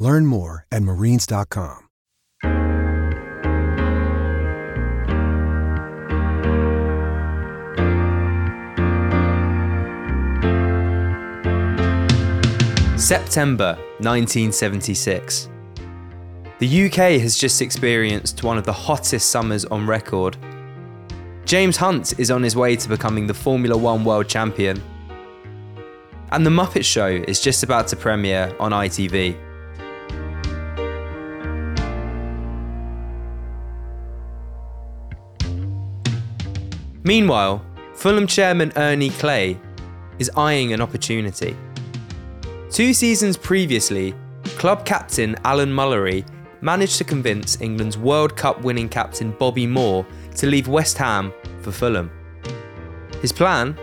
Learn more at marines.com. September 1976. The UK has just experienced one of the hottest summers on record. James Hunt is on his way to becoming the Formula One world champion. And The Muppet Show is just about to premiere on ITV. Meanwhile, Fulham chairman Ernie Clay is eyeing an opportunity. Two seasons previously, club captain Alan Mullery managed to convince England's World Cup winning captain Bobby Moore to leave West Ham for Fulham. His plan?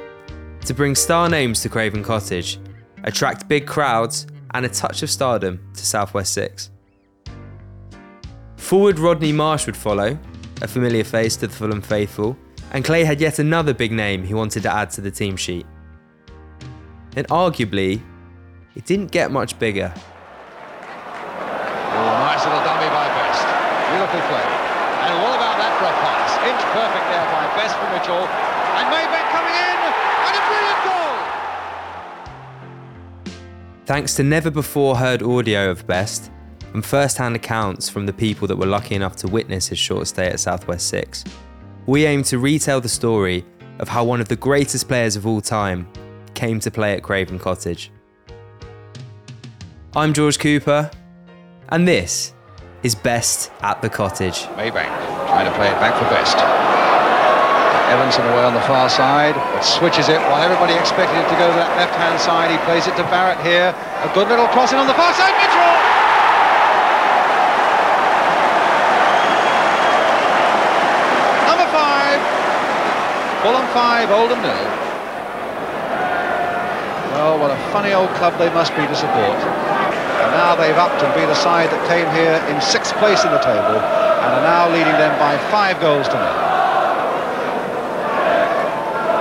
To bring star names to Craven Cottage, attract big crowds, and a touch of stardom to Southwest 6. Forward Rodney Marsh would follow, a familiar face to the Fulham faithful, and Clay had yet another big name he wanted to add to the team sheet. And arguably, it didn't get much bigger. Oh, nice little dummy by Best. Beautiful play. And what about that drop pass? Inch perfect there by Best for Mitchell. And Maybank coming in. And a brilliant goal. Thanks to never before heard audio of Best and first hand accounts from the people that were lucky enough to witness his short stay at Southwest 6, we aim to retell the story of how one of the greatest players of all time came to play at Craven Cottage. I'm George Cooper, and this is Best at the Cottage. Maybank trying to play it back for Best. Evanson away on the far side, but switches it while everybody expected it to go to that left-hand side. He plays it to Barrett here. A good little crossing on the far side. 5 Oldham nil. Well, what a funny old club they must be to support. And now they've upped and be the side that came here in sixth place in the table and are now leading them by five goals to nil.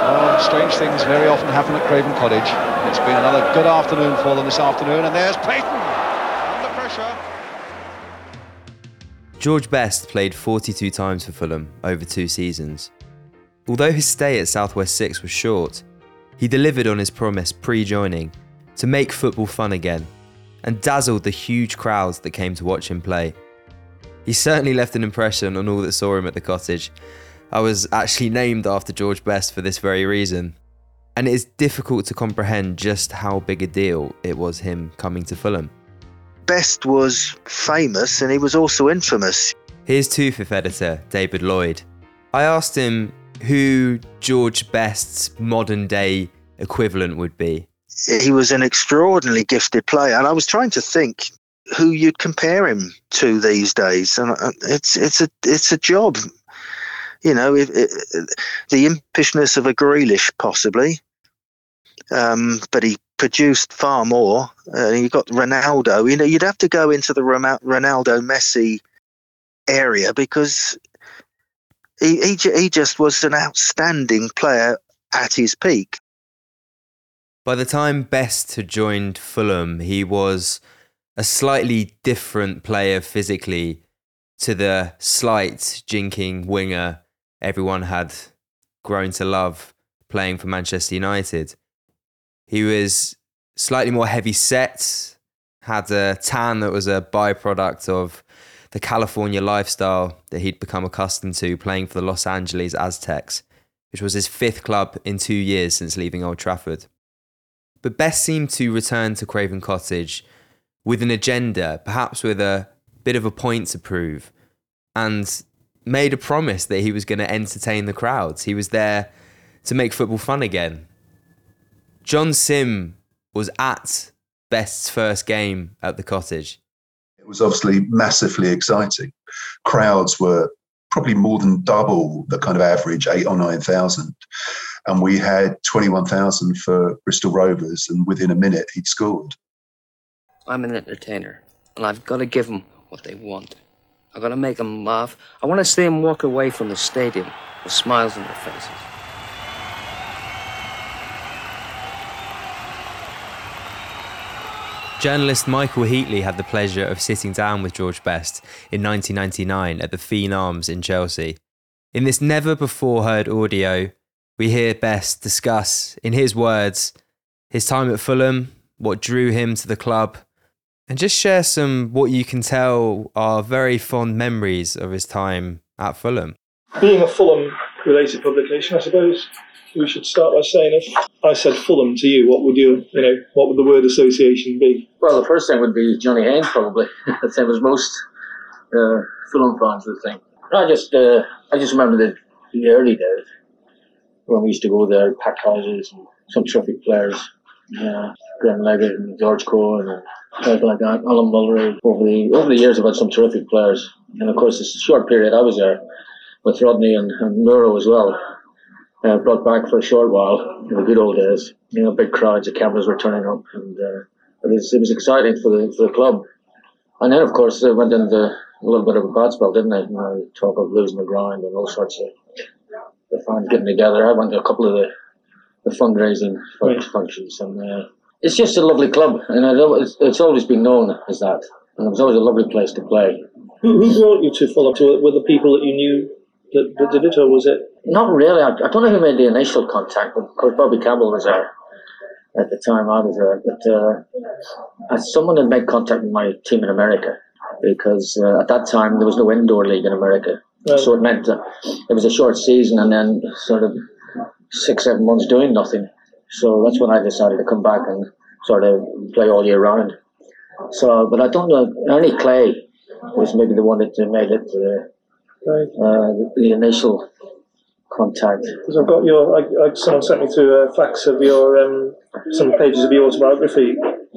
Oh, strange things very often happen at Craven Cottage. It's been another good afternoon for them this afternoon, and there's Peyton under pressure. George Best played 42 times for Fulham over two seasons, Although his stay at Southwest 6 was short, he delivered on his promise pre joining to make football fun again and dazzled the huge crowds that came to watch him play. He certainly left an impression on all that saw him at the cottage. I was actually named after George Best for this very reason. And it is difficult to comprehend just how big a deal it was him coming to Fulham. Best was famous and he was also infamous. Here's TOOFIF editor David Lloyd. I asked him who George Best's modern day equivalent would be. He was an extraordinarily gifted player, and I was trying to think who you'd compare him to these days, and uh, it's it's a it's a job. You know, it, it, the impishness of a Grealish, possibly, um, but he produced far more. Uh, you got Ronaldo. You know, you'd have to go into the Ronaldo Messi area because he, he he just was an outstanding player at his peak. By the time Best had joined Fulham, he was a slightly different player physically to the slight jinking winger everyone had grown to love playing for Manchester United. He was slightly more heavy set, had a tan that was a byproduct of the California lifestyle that he'd become accustomed to playing for the Los Angeles Aztecs, which was his fifth club in two years since leaving Old Trafford. But Best seemed to return to Craven Cottage with an agenda, perhaps with a bit of a point to prove, and made a promise that he was going to entertain the crowds. He was there to make football fun again. John Sim was at Best's first game at the cottage. It was obviously massively exciting. Crowds were probably more than double the kind of average, eight or 9,000. And we had 21,000 for Bristol Rovers, and within a minute, he'd scored. I'm an entertainer, and I've got to give them what they want. I've got to make them laugh. I want to see them walk away from the stadium with smiles on their faces. Journalist Michael Heatley had the pleasure of sitting down with George Best in 1999 at the Phene Arms in Chelsea. In this never before heard audio, we hear Best discuss, in his words, his time at Fulham, what drew him to the club, and just share some what you can tell are very fond memories of his time at Fulham. Being a Fulham related publication, I suppose we should start by saying if I said Fulham to you, what would you, you know, what would the word association be? Well, the first thing would be Johnny Haynes, probably. the same as most uh, Fulham fans would think. I just, uh, I just remember the, the early days when we used to go there, packed houses, and some terrific players, uh, Graham Leggat and George Cohen and guys like that, Alan Mullery. Over the over the years, I've had some terrific players, and of course, it's a short period I was there with Rodney and, and Mooro as well. Uh, brought back for a short while in the good old days. You know, big crowds, the cameras were turning up, and uh, it was it was exciting for the for the club. And then, of course, it went into a little bit of a bad spell, didn't it? You know, talk of losing the ground and all sorts of the fans getting together. I went to a couple of the the fundraising right. functions, and uh, it's just a lovely club, and it's, it's always been known as that. And it was always a lovely place to play. Who, who brought you to Fulham? To, were the people that you knew that did it, or was it? Not really. I, I, don't know who made the initial contact, course Bobby Campbell was there at the time I was there. But uh, someone had made contact with my team in America because uh, at that time there was no indoor league in America. Right. So it meant it was a short season and then sort of six, seven months doing nothing. So that's when I decided to come back and sort of play all year round. So, but I don't know. Ernie Clay was maybe the one that made it uh, right. uh, the initial contact. Because I've got your, I, I, someone sent me through a fax of your um, some pages of your autobiography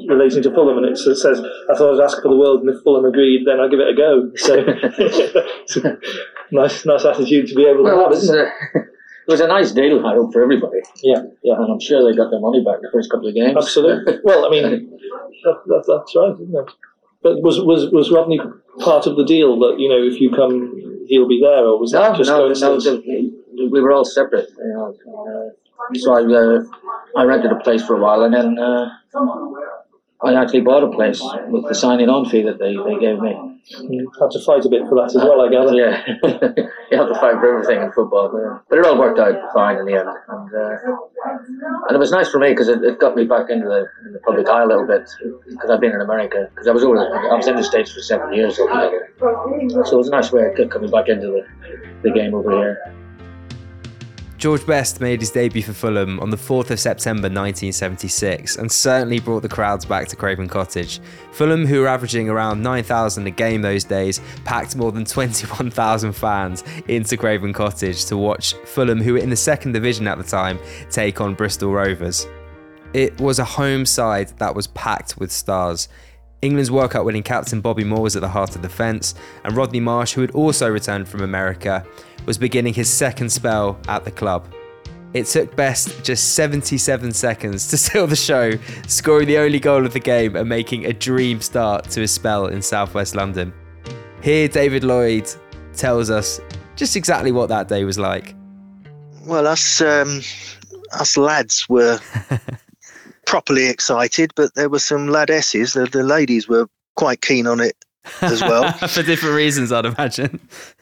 relating to Fulham, and it says, "I thought I'd ask for the world, and if Fulham agreed, then I'd give it a go." So, nice, nice attitude to be able well, to have it was a nice deal, I hope, for everybody. Yeah, yeah. And I'm sure they got their money back the first couple of games. Absolutely. well, I mean, that, that, that's right, isn't it? But was, was, was Rodney part of the deal that, you know, if you come, he'll be there, or was no, that just no, no, the, we were all separate. You know, uh, so I, uh, I rented a place for a while, and then uh, I actually bought a place with the signing on fee that they, they gave me. You had to fight a bit for that as well, I gather. Yeah, you have to fight for everything in football. But it all worked out fine in the end. And, uh, and it was nice for me because it, it, got me back into the, in the public eye a little bit because I've been in America. Because I was over, I was in the States for seven years altogether. So it was a nice way of coming back into the, the game over here. George Best made his debut for Fulham on the 4th of September 1976 and certainly brought the crowds back to Craven Cottage. Fulham, who were averaging around 9,000 a game those days, packed more than 21,000 fans into Craven Cottage to watch Fulham, who were in the second division at the time, take on Bristol Rovers. It was a home side that was packed with stars. England's World Cup winning captain Bobby Moore was at the heart of the fence, and Rodney Marsh, who had also returned from America, was beginning his second spell at the club. It took Best just 77 seconds to seal the show, scoring the only goal of the game and making a dream start to his spell in southwest London. Here, David Lloyd tells us just exactly what that day was like. Well, us um, us lads were properly excited, but there were some ladesses. The, the ladies were quite keen on it as well. For different reasons, I'd imagine.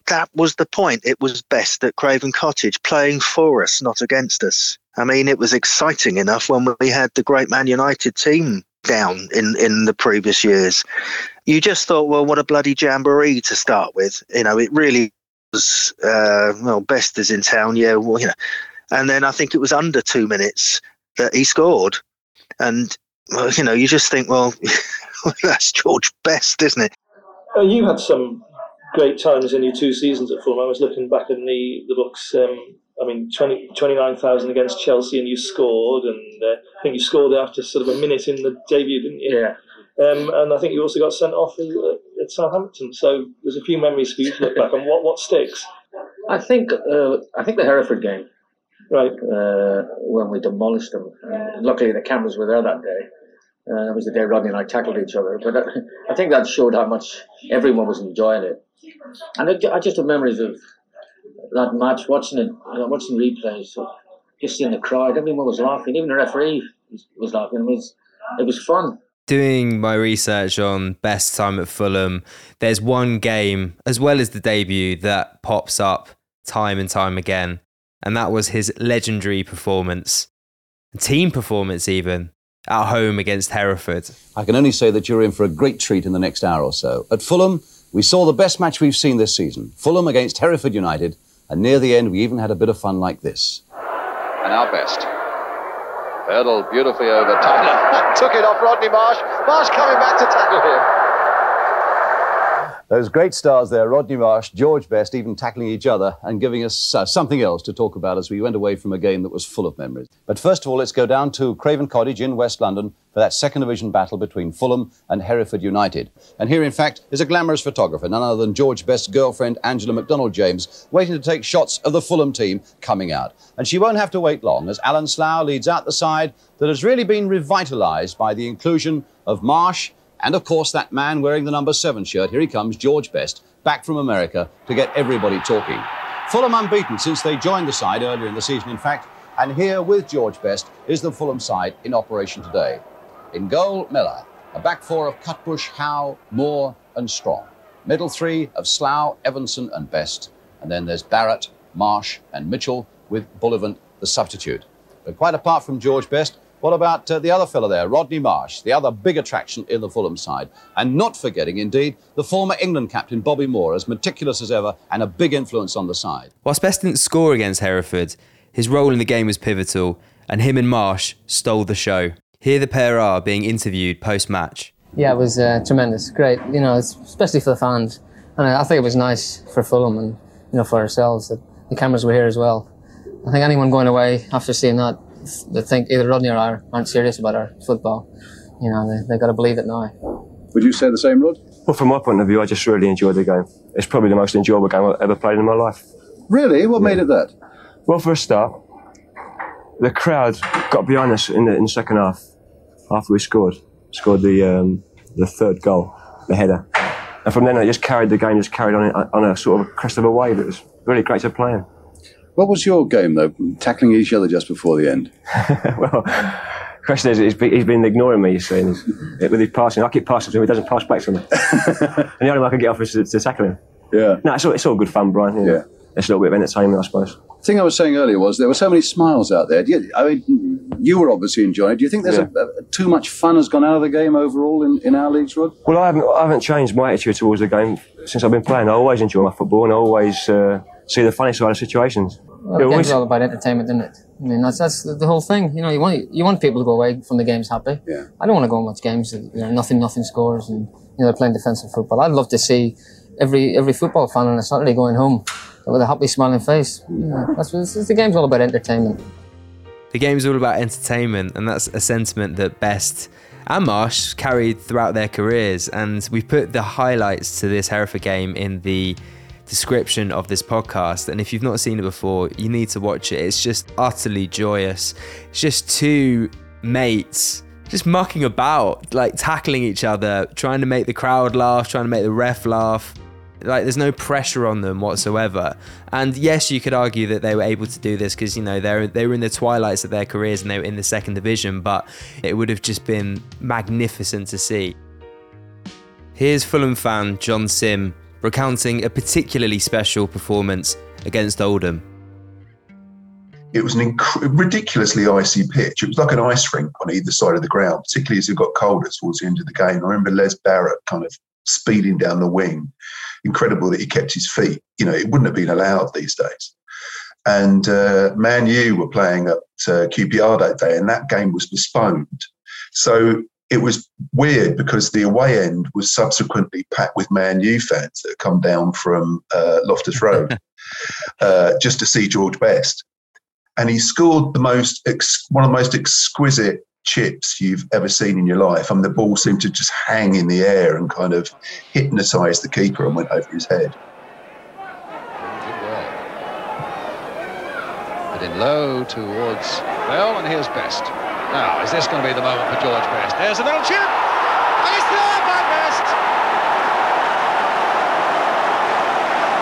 That was the point. It was best at Craven Cottage, playing for us, not against us. I mean, it was exciting enough when we had the great Man United team down in, in the previous years. You just thought, well, what a bloody jamboree to start with. You know, it really was, uh, well, best is in town, yeah, well, you know. And then I think it was under two minutes that he scored. And, well, you know, you just think, well, that's George Best, isn't it? Uh, you had some great times in your two seasons at Fulham. I was looking back in the, the books. Um, I mean, 20, 29,000 against Chelsea, and you scored, and uh, I think you scored after sort of a minute in the debut, didn't you? Yeah. Um, and I think you also got sent off at at Southampton. So there's a few memories for you to look back on. What what sticks? I think uh, I think the Hereford game, Right. uh, when we demolished them. Uh, luckily, the cameras were there that day. Uh, that was the day Rodney and I tackled each other. But uh, I think that showed how much everyone was enjoying it. And it, I just have memories of that match, watching it, you know, watching replays, so just seeing the crowd. Everyone was laughing. Even the referee was, was laughing. It was, it was fun. Doing my research on best time at Fulham, there's one game, as well as the debut, that pops up time and time again. And that was his legendary performance, team performance even, at home against Hereford. I can only say that you're in for a great treat in the next hour or so. At Fulham, we saw the best match we've seen this season Fulham against Hereford United, and near the end, we even had a bit of fun like this. And our best. Hurdled beautifully over Tyler. Took it off Rodney Marsh. Marsh coming back to tackle him. Those great stars there, Rodney Marsh, George Best, even tackling each other and giving us uh, something else to talk about as we went away from a game that was full of memories. But first of all, let's go down to Craven Cottage in West London for that second division battle between Fulham and Hereford United. And here, in fact, is a glamorous photographer, none other than George Best's girlfriend, Angela McDonald Janes, waiting to take shots of the Fulham team coming out. And she won't have to wait long as Alan Slough leads out the side that has really been revitalised by the inclusion of Marsh and of course, that man wearing the number seven shirt, here he comes, George Best, back from America to get everybody talking. Fulham unbeaten since they joined the side earlier in the season, in fact, and here with George Best is the Fulham side in operation today. In goal, Mellor. A back four of Cutbush, Howe, Moore, and Strong. Middle three of Slough, Evanson, and Best. And then there's Barrett, Marsh, and Mitchell with Bullivant, the substitute. But quite apart from George Best, what about uh, the other fellow there, Rodney Marsh, the other big attraction in the Fulham side? And not forgetting, indeed, the former England captain Bobby Moore, as meticulous as ever and a big influence on the side. Whilst Best didn't score against Hereford, his role in the game was pivotal, and him and Marsh stole the show. Here the pair are being interviewed post match. Yeah, it was uh, tremendous, great. You know, especially for the fans, and I think it was nice for Fulham and you know for ourselves that the cameras were here as well. I think anyone going away after seeing that, they think either Rodney or I aren't serious about our football. You know, they they got to believe it now. Would you say the same, Rod? Well, from my point of view, I just really enjoyed the game. It's probably the most enjoyable game I've ever played in my life. Really? What made it that? Well, for a start, the crowd got behind us in the, in the second half after we scored. Scored the um, the third goal, the header. And from then, on, it just carried the game, just carried on on a sort of crest of a wave. It was really great to play in. What was your game, though? Tackling each other just before the end? well, question is, he's been, he's been ignoring me, you see, and with his passing. I keep passing to him, he doesn't pass back to me. and the only way I can get off is to, to tackle him. Yeah. No, it's all, it's all good fun, Brian. know. Yeah. It's a little bit of entertainment, I suppose. The thing I was saying earlier was there were so many smiles out there. You, I mean, you were obviously enjoying it. Do you think there's a, a, too much fun has gone out of the game overall in, in our leagues, Rod? Well, I haven't, I haven't changed my attitude towards the game since I've been playing. I always enjoy my football and I always uh, see the funny side of situations. Well, Yeah, the game's always- all about entertainment, isn't it? I mean, that's that's the the whole thing. You know, you want you want people to go away from the games happy. Yeah. I don't want to go and watch games that you know nothing nothing scores and you know they're playing defensive football. I'd love to see every every football fan on a Saturday going home with a happy smiling face. You know, that's what the game's all about entertainment. The game's all about entertainment, and that's a sentiment that Best and Marsh carried throughout their careers. And we put the highlights to this Hereford game in the description of this podcast. And if you've not seen it before, you need to watch it. It's just utterly joyous. It's just two mates just mucking about, like tackling each other, trying to make the crowd laugh, trying to make the ref laugh. Like there's no pressure on them whatsoever. And yes, you could argue that they were able to do this because you know they're they were in the twilights of their careers and they were in the second division, but it would have just been magnificent to see. Here's Fulham fan John Sim recounting a particularly special performance against Oldham. It was an inc- ridiculously icy pitch. It was like an ice rink on either side of the ground, particularly as it got colder towards the end of the game. I remember Les Barrett kind of speeding down the wing. Incredible that he kept his feet. You know, it wouldn't have been allowed these days. And uh, Man U were playing at uh, QPR that day, and that game was postponed. So it was weird because the away end was subsequently packed with Man U fans that had come down from uh, Loftus Road uh, just to see George Best and he scored the most ex- one of the most exquisite chips you've ever seen in your life. I mean, the ball seemed to just hang in the air and kind of hypnotise the keeper and went over his head. Heading low towards well, and here's Best. Now, is this going to be the moment for George Best? There's a little chip, and it's there by Best.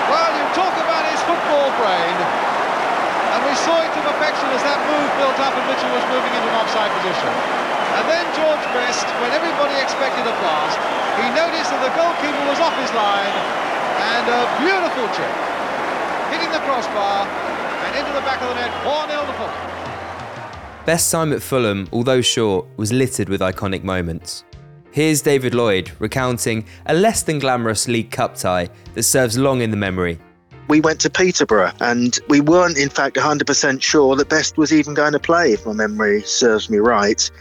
Well, you talk about his football brain, and we saw it to perfection as that move built up and Mitchell was moving into an offside position. And then George Best, when everybody expected a blast, he noticed that the goalkeeper was off his line, and a beautiful chip, hitting the crossbar, and into the back of the net, 4 0 to Fulham. Best's time at Fulham, although short, was littered with iconic moments. Here's David Lloyd recounting a less than glamorous League Cup tie that serves long in the memory. We went to Peterborough and we weren't, in fact, 100% sure that Best was even going to play, if my memory serves me right.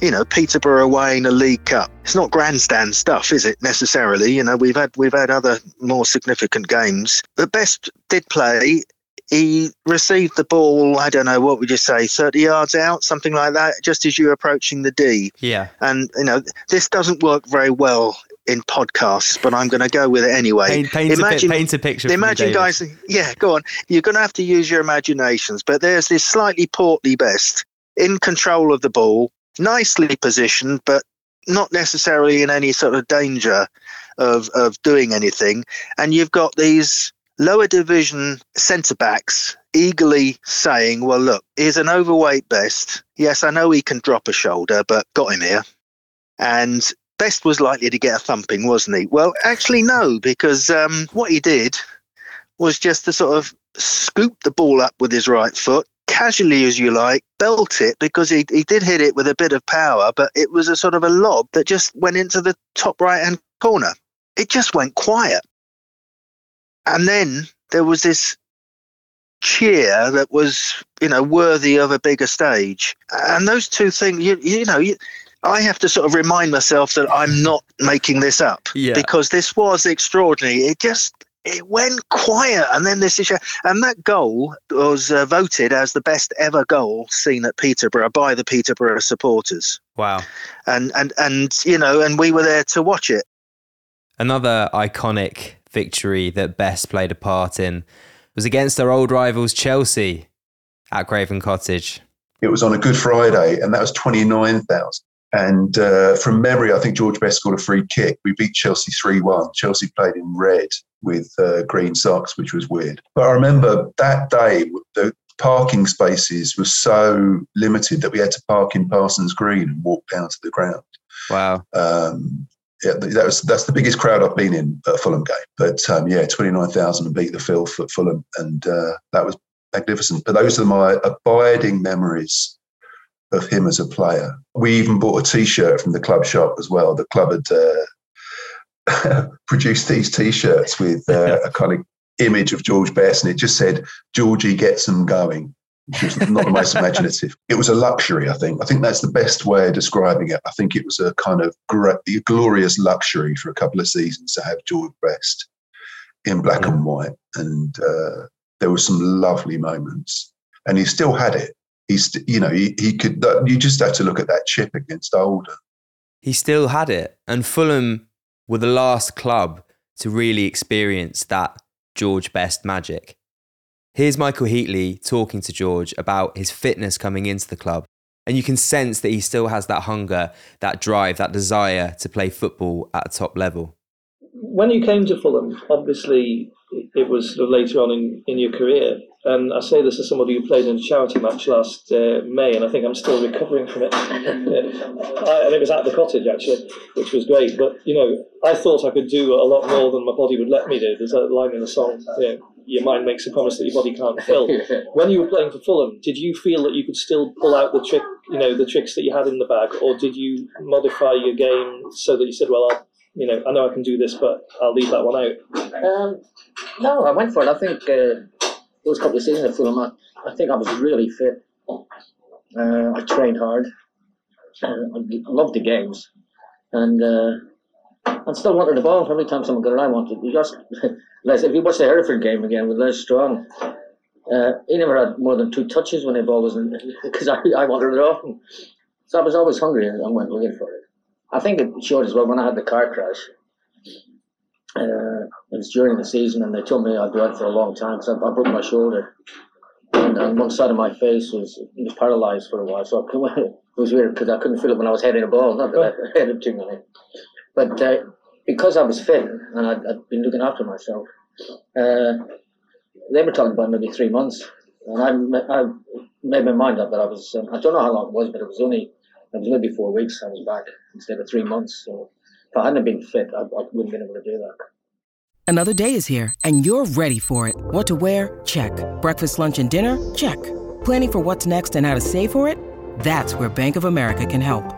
You know, Peterborough away in a League Cup. It's not grandstand stuff, is it, necessarily? You know, we've had we've had other more significant games. But Best did play he received the ball, I don't know, what would you say, 30 yards out, something like that, just as you're approaching the D. Yeah. And, you know, this doesn't work very well in podcasts, but I'm going to go with it anyway. Paint, paint, imagine, a, a picture. Imagine, guys, yeah, go on. You're going to have to use your imaginations, but there's this slightly portly best in control of the ball, nicely positioned, but not necessarily in any sort of danger of, of doing anything. And you've got these lower division centre backs eagerly saying, Well, look, he's an overweight Best. Yes, I know he can drop a shoulder, but got him here. And Best was likely to get a thumping, wasn't he? Well, actually, no, because um, what he did was just to sort of scoop the ball up with his right foot, casually as you like, belt it because he, he did hit it with a bit of power, but it was a sort of a lob that just went into the top right hand corner. It just went quiet. And then there was this cheer that was, you know, worthy of a bigger stage. And those two things, you, you know, you, I have to sort of remind myself that I'm not making this up yeah. because this was extraordinary. It just it went quiet, and then this issue, and that goal was uh, voted as the best ever goal seen at Peterborough by the Peterborough supporters. Wow! And and and you know, and we were there to watch it. Another iconic victory that Best played a part in was against their old rivals Chelsea at Craven Cottage. It was on a Good Friday, and that was 29,000. And uh, from memory, I think George Best scored a free kick. We beat Chelsea 3 1. Chelsea played in red with uh, green socks, which was weird. But I remember that day, the parking spaces were so limited that we had to park in Parsons Green and walk down to the ground. Wow. Um, yeah, that was that's the biggest crowd I've been in at a Fulham game. But um, yeah, twenty nine thousand and beat the filth at Fulham, and uh, that was magnificent. But those are my abiding memories of him as a player. We even bought a T-shirt from the club shop as well. The club had uh, produced these T-shirts with uh, a kind of image of George Best, and it just said "Georgie gets them going." Which was not the most imaginative. It was a luxury, I think. I think that's the best way of describing it. I think it was a kind of glorious luxury for a couple of seasons to have George Best in black and white. And uh, there were some lovely moments. And he still had it. He's, you know, he, he could, you just had to look at that chip against Oldham. He still had it. And Fulham were the last club to really experience that George Best magic. Here's Michael Heatley talking to George about his fitness coming into the club. And you can sense that he still has that hunger, that drive, that desire to play football at a top level. When you came to Fulham, obviously it was sort of later on in, in your career. And I say this as somebody who played in a charity match last uh, May, and I think I'm still recovering from it. I, and it was at the cottage, actually, which was great. But, you know, I thought I could do a lot more than my body would let me do. There's a line in the song, know, your mind makes a promise that your body can't fill. when you were playing for Fulham, did you feel that you could still pull out the trick, you know, the tricks that you had in the bag, or did you modify your game so that you said, well, I'll, you know, I know I can do this, but I'll leave that one out? Um, no, I went for it. I think uh, those couple of seasons at Fulham, I, I think I was really fit. Uh, I trained hard. Uh, I loved the games, and uh, I still wanted the ball every time someone got it. I wanted. You just Les, if you watch the Hereford game again with Les Strong, uh, he never had more than two touches when the ball was in because I, I wanted it off. So I was always hungry and I went looking for it. I think it showed as well when I had the car crash. Uh, it was during the season, and they told me I'd be out for a long time because I, I, broke my shoulder, and, and, one side of my face was, was paralyzed for a while. So I, it was weird because I couldn't feel it when I was heading a ball. Not that I headed too many, but uh, because I was fit and I'd, I'd been looking after myself, uh, they were talking about maybe three months, and I, I made my mind up that I was. Um, I don't know how long it was, but it was only it was maybe four weeks. I was back instead of three months. So if I hadn't been fit, I, I wouldn't have been able to do that. Another day is here, and you're ready for it. What to wear? Check. Breakfast, lunch, and dinner? Check. Planning for what's next and how to save for it? That's where Bank of America can help.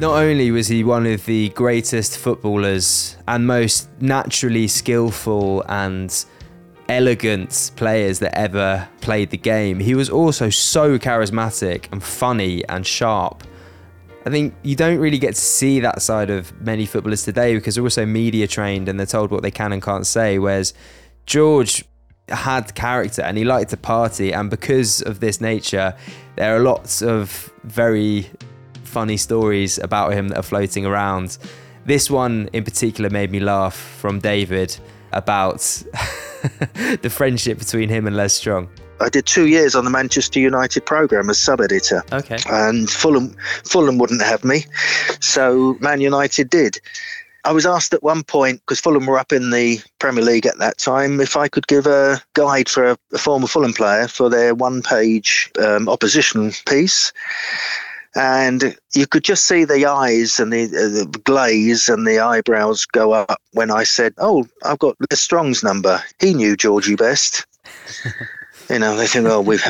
Not only was he one of the greatest footballers and most naturally skillful and elegant players that ever played the game, he was also so charismatic and funny and sharp. I think you don't really get to see that side of many footballers today because they're also media trained and they're told what they can and can't say. Whereas George had character and he liked to party, and because of this nature, there are lots of very funny stories about him that are floating around. This one in particular made me laugh from David about the friendship between him and Les Strong. I did two years on the Manchester United program as sub editor. Okay. And Fulham Fulham wouldn't have me, so Man United did. I was asked at one point because Fulham were up in the Premier League at that time if I could give a guide for a, a former Fulham player for their one-page um, opposition piece and you could just see the eyes and the, uh, the, glaze and the eyebrows go up when I said, "Oh, I've got Les Strong's number. He knew Georgie best." you know, they think, "Oh, we've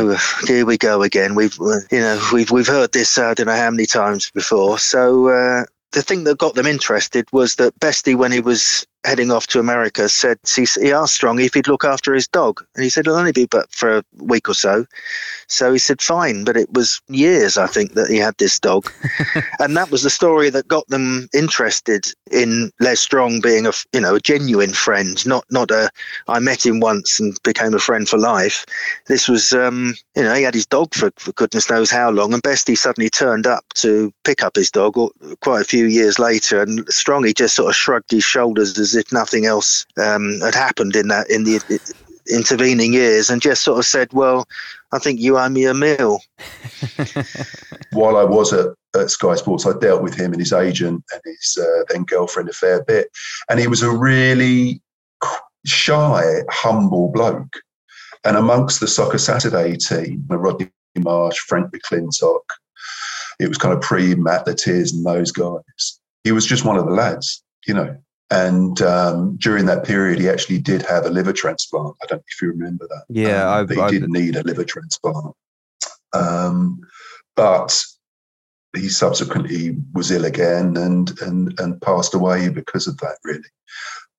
here we go again. We've you know we've we've heard this uh, I don't know how many times before." So uh, the thing that got them interested was that Bestie, when he was heading off to America, said he, he asked Strong if he'd look after his dog, and he said it'll only be but for a week or so. So he said fine, but it was years I think that he had this dog, and that was the story that got them interested in Les Strong being a you know a genuine friend, not not a I met him once and became a friend for life. This was um, you know he had his dog for, for goodness knows how long, and Bestie suddenly turned up to pick up his dog quite a few years later, and Strong he just sort of shrugged his shoulders as as if nothing else um, had happened in that in the intervening years, and just sort of said, "Well, I think you owe me a meal." While I was at, at, Sky Sports, I dealt with him and his agent and his uh, then girlfriend a fair bit, and he was a really shy, humble bloke. And amongst the Soccer Saturday team, Rodney Marsh, Frank McLintock, it was kind of pre Matt the Tears and those guys. He was just one of the lads, you know. And um, during that period, he actually did have a liver transplant. I don't know if you remember that. Yeah, um, he did need a liver transplant. Um, but he subsequently was ill again and, and, and passed away because of that, really.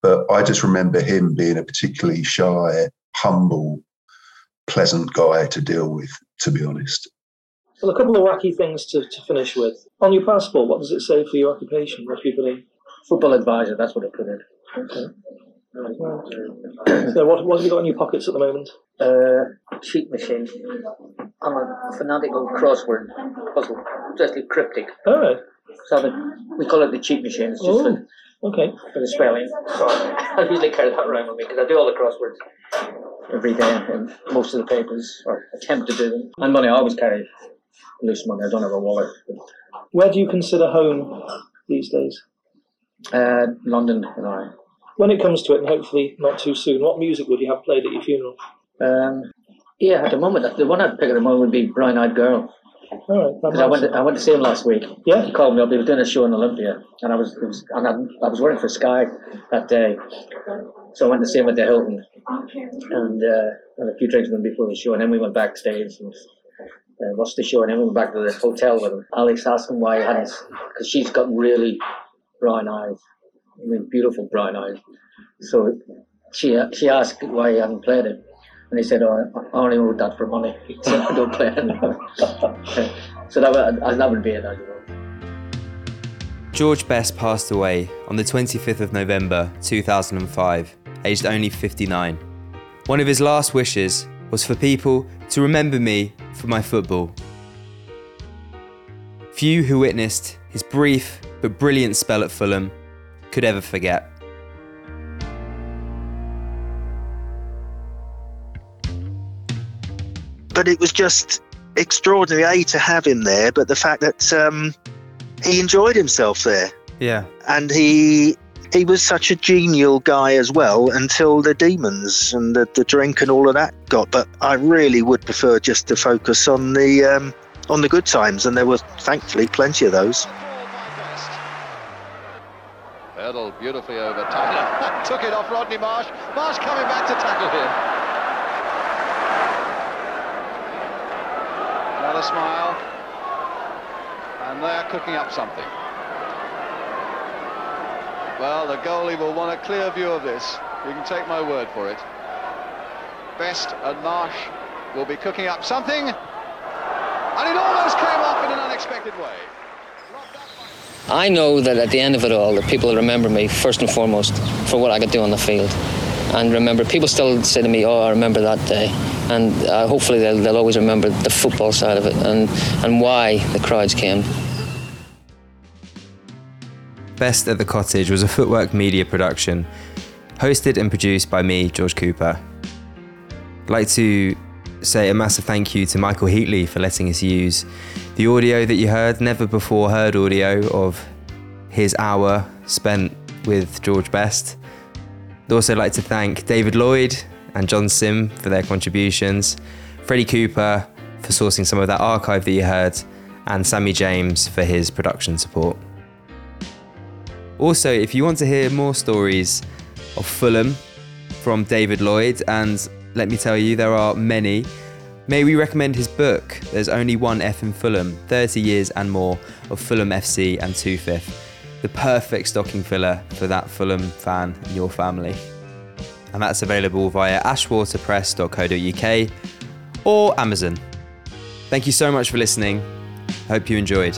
But I just remember him being a particularly shy, humble, pleasant guy to deal with, to be honest. Well, a couple of wacky things to, to finish with. On your passport, what does it say for your occupation? What do you put in? Football advisor, that's what I put in. Okay. so what, what have you got in your pockets at the moment? Uh, cheat machine. I'm a fanatical crossword puzzle, just cryptic. All right. So the, we call it the cheat machine. It's just Oh, for, okay. for the spelling. So I usually carry that around with me because I do all the crosswords every day in most of the papers, or attempt to do them. And money I always carry loose money. I don't have a wallet. Where do you consider home these days? Uh, London and I. When it comes to it, and hopefully not too soon, what music would you have played at your funeral? Um, yeah, at the moment, the one I'd pick at the moment would be Brown Eyed Girl. All right, Because I went, to, I went to see him last week. Yeah. He called me up. He was doing a show in Olympia, and I was, was and I, I was working for Sky that day, so I went to see him at the Hilton, and uh, had a few drinks with him before the show, and then we went backstage and uh, watched the show, and then we went back to the hotel with him. Alex asked him why he hadn't, because she's got really brown eyes, I mean, beautiful brown eyes. So she she asked why he hadn't played it. And he said, "Oh, I only wrote that for money. So I don't play it so that would, that would be it. I. George Best passed away on the 25th of November 2005, aged only 59. One of his last wishes was for people to remember me for my football. Few who witnessed his brief but brilliant spell at Fulham could ever forget. but it was just extraordinary a to have him there but the fact that um, he enjoyed himself there Yeah. and he he was such a genial guy as well until the demons and the, the drink and all of that got but i really would prefer just to focus on the um, on the good times and there were thankfully plenty of those Hurdled beautifully over Tyler. Took it off Rodney Marsh. Marsh coming back to tackle him. Another smile. And they're cooking up something. Well, the goalie will want a clear view of this. You can take my word for it. Best and Marsh will be cooking up something. And it almost came off in an unexpected way. I know that at the end of it all, that people remember me first and foremost for what I could do on the field. And remember, people still say to me, "Oh, I remember that day," and uh, hopefully they'll, they'll always remember the football side of it and and why the crowds came. Best at the Cottage was a Footwork Media production, hosted and produced by me, George Cooper. I'd like to say a massive thank you to Michael Heatley for letting us use the audio that you heard, never before heard audio of his hour spent with George Best. I'd also like to thank David Lloyd and John Sim for their contributions, Freddie Cooper for sourcing some of that archive that you heard, and Sammy James for his production support. Also, if you want to hear more stories of Fulham from David Lloyd, and let me tell you, there are many, may we recommend his book, There's Only One F in Fulham 30 Years and More of Fulham FC and TOOFIF. The perfect stocking filler for that Fulham fan in your family. And that's available via ashwaterpress.co.uk or Amazon. Thank you so much for listening. Hope you enjoyed.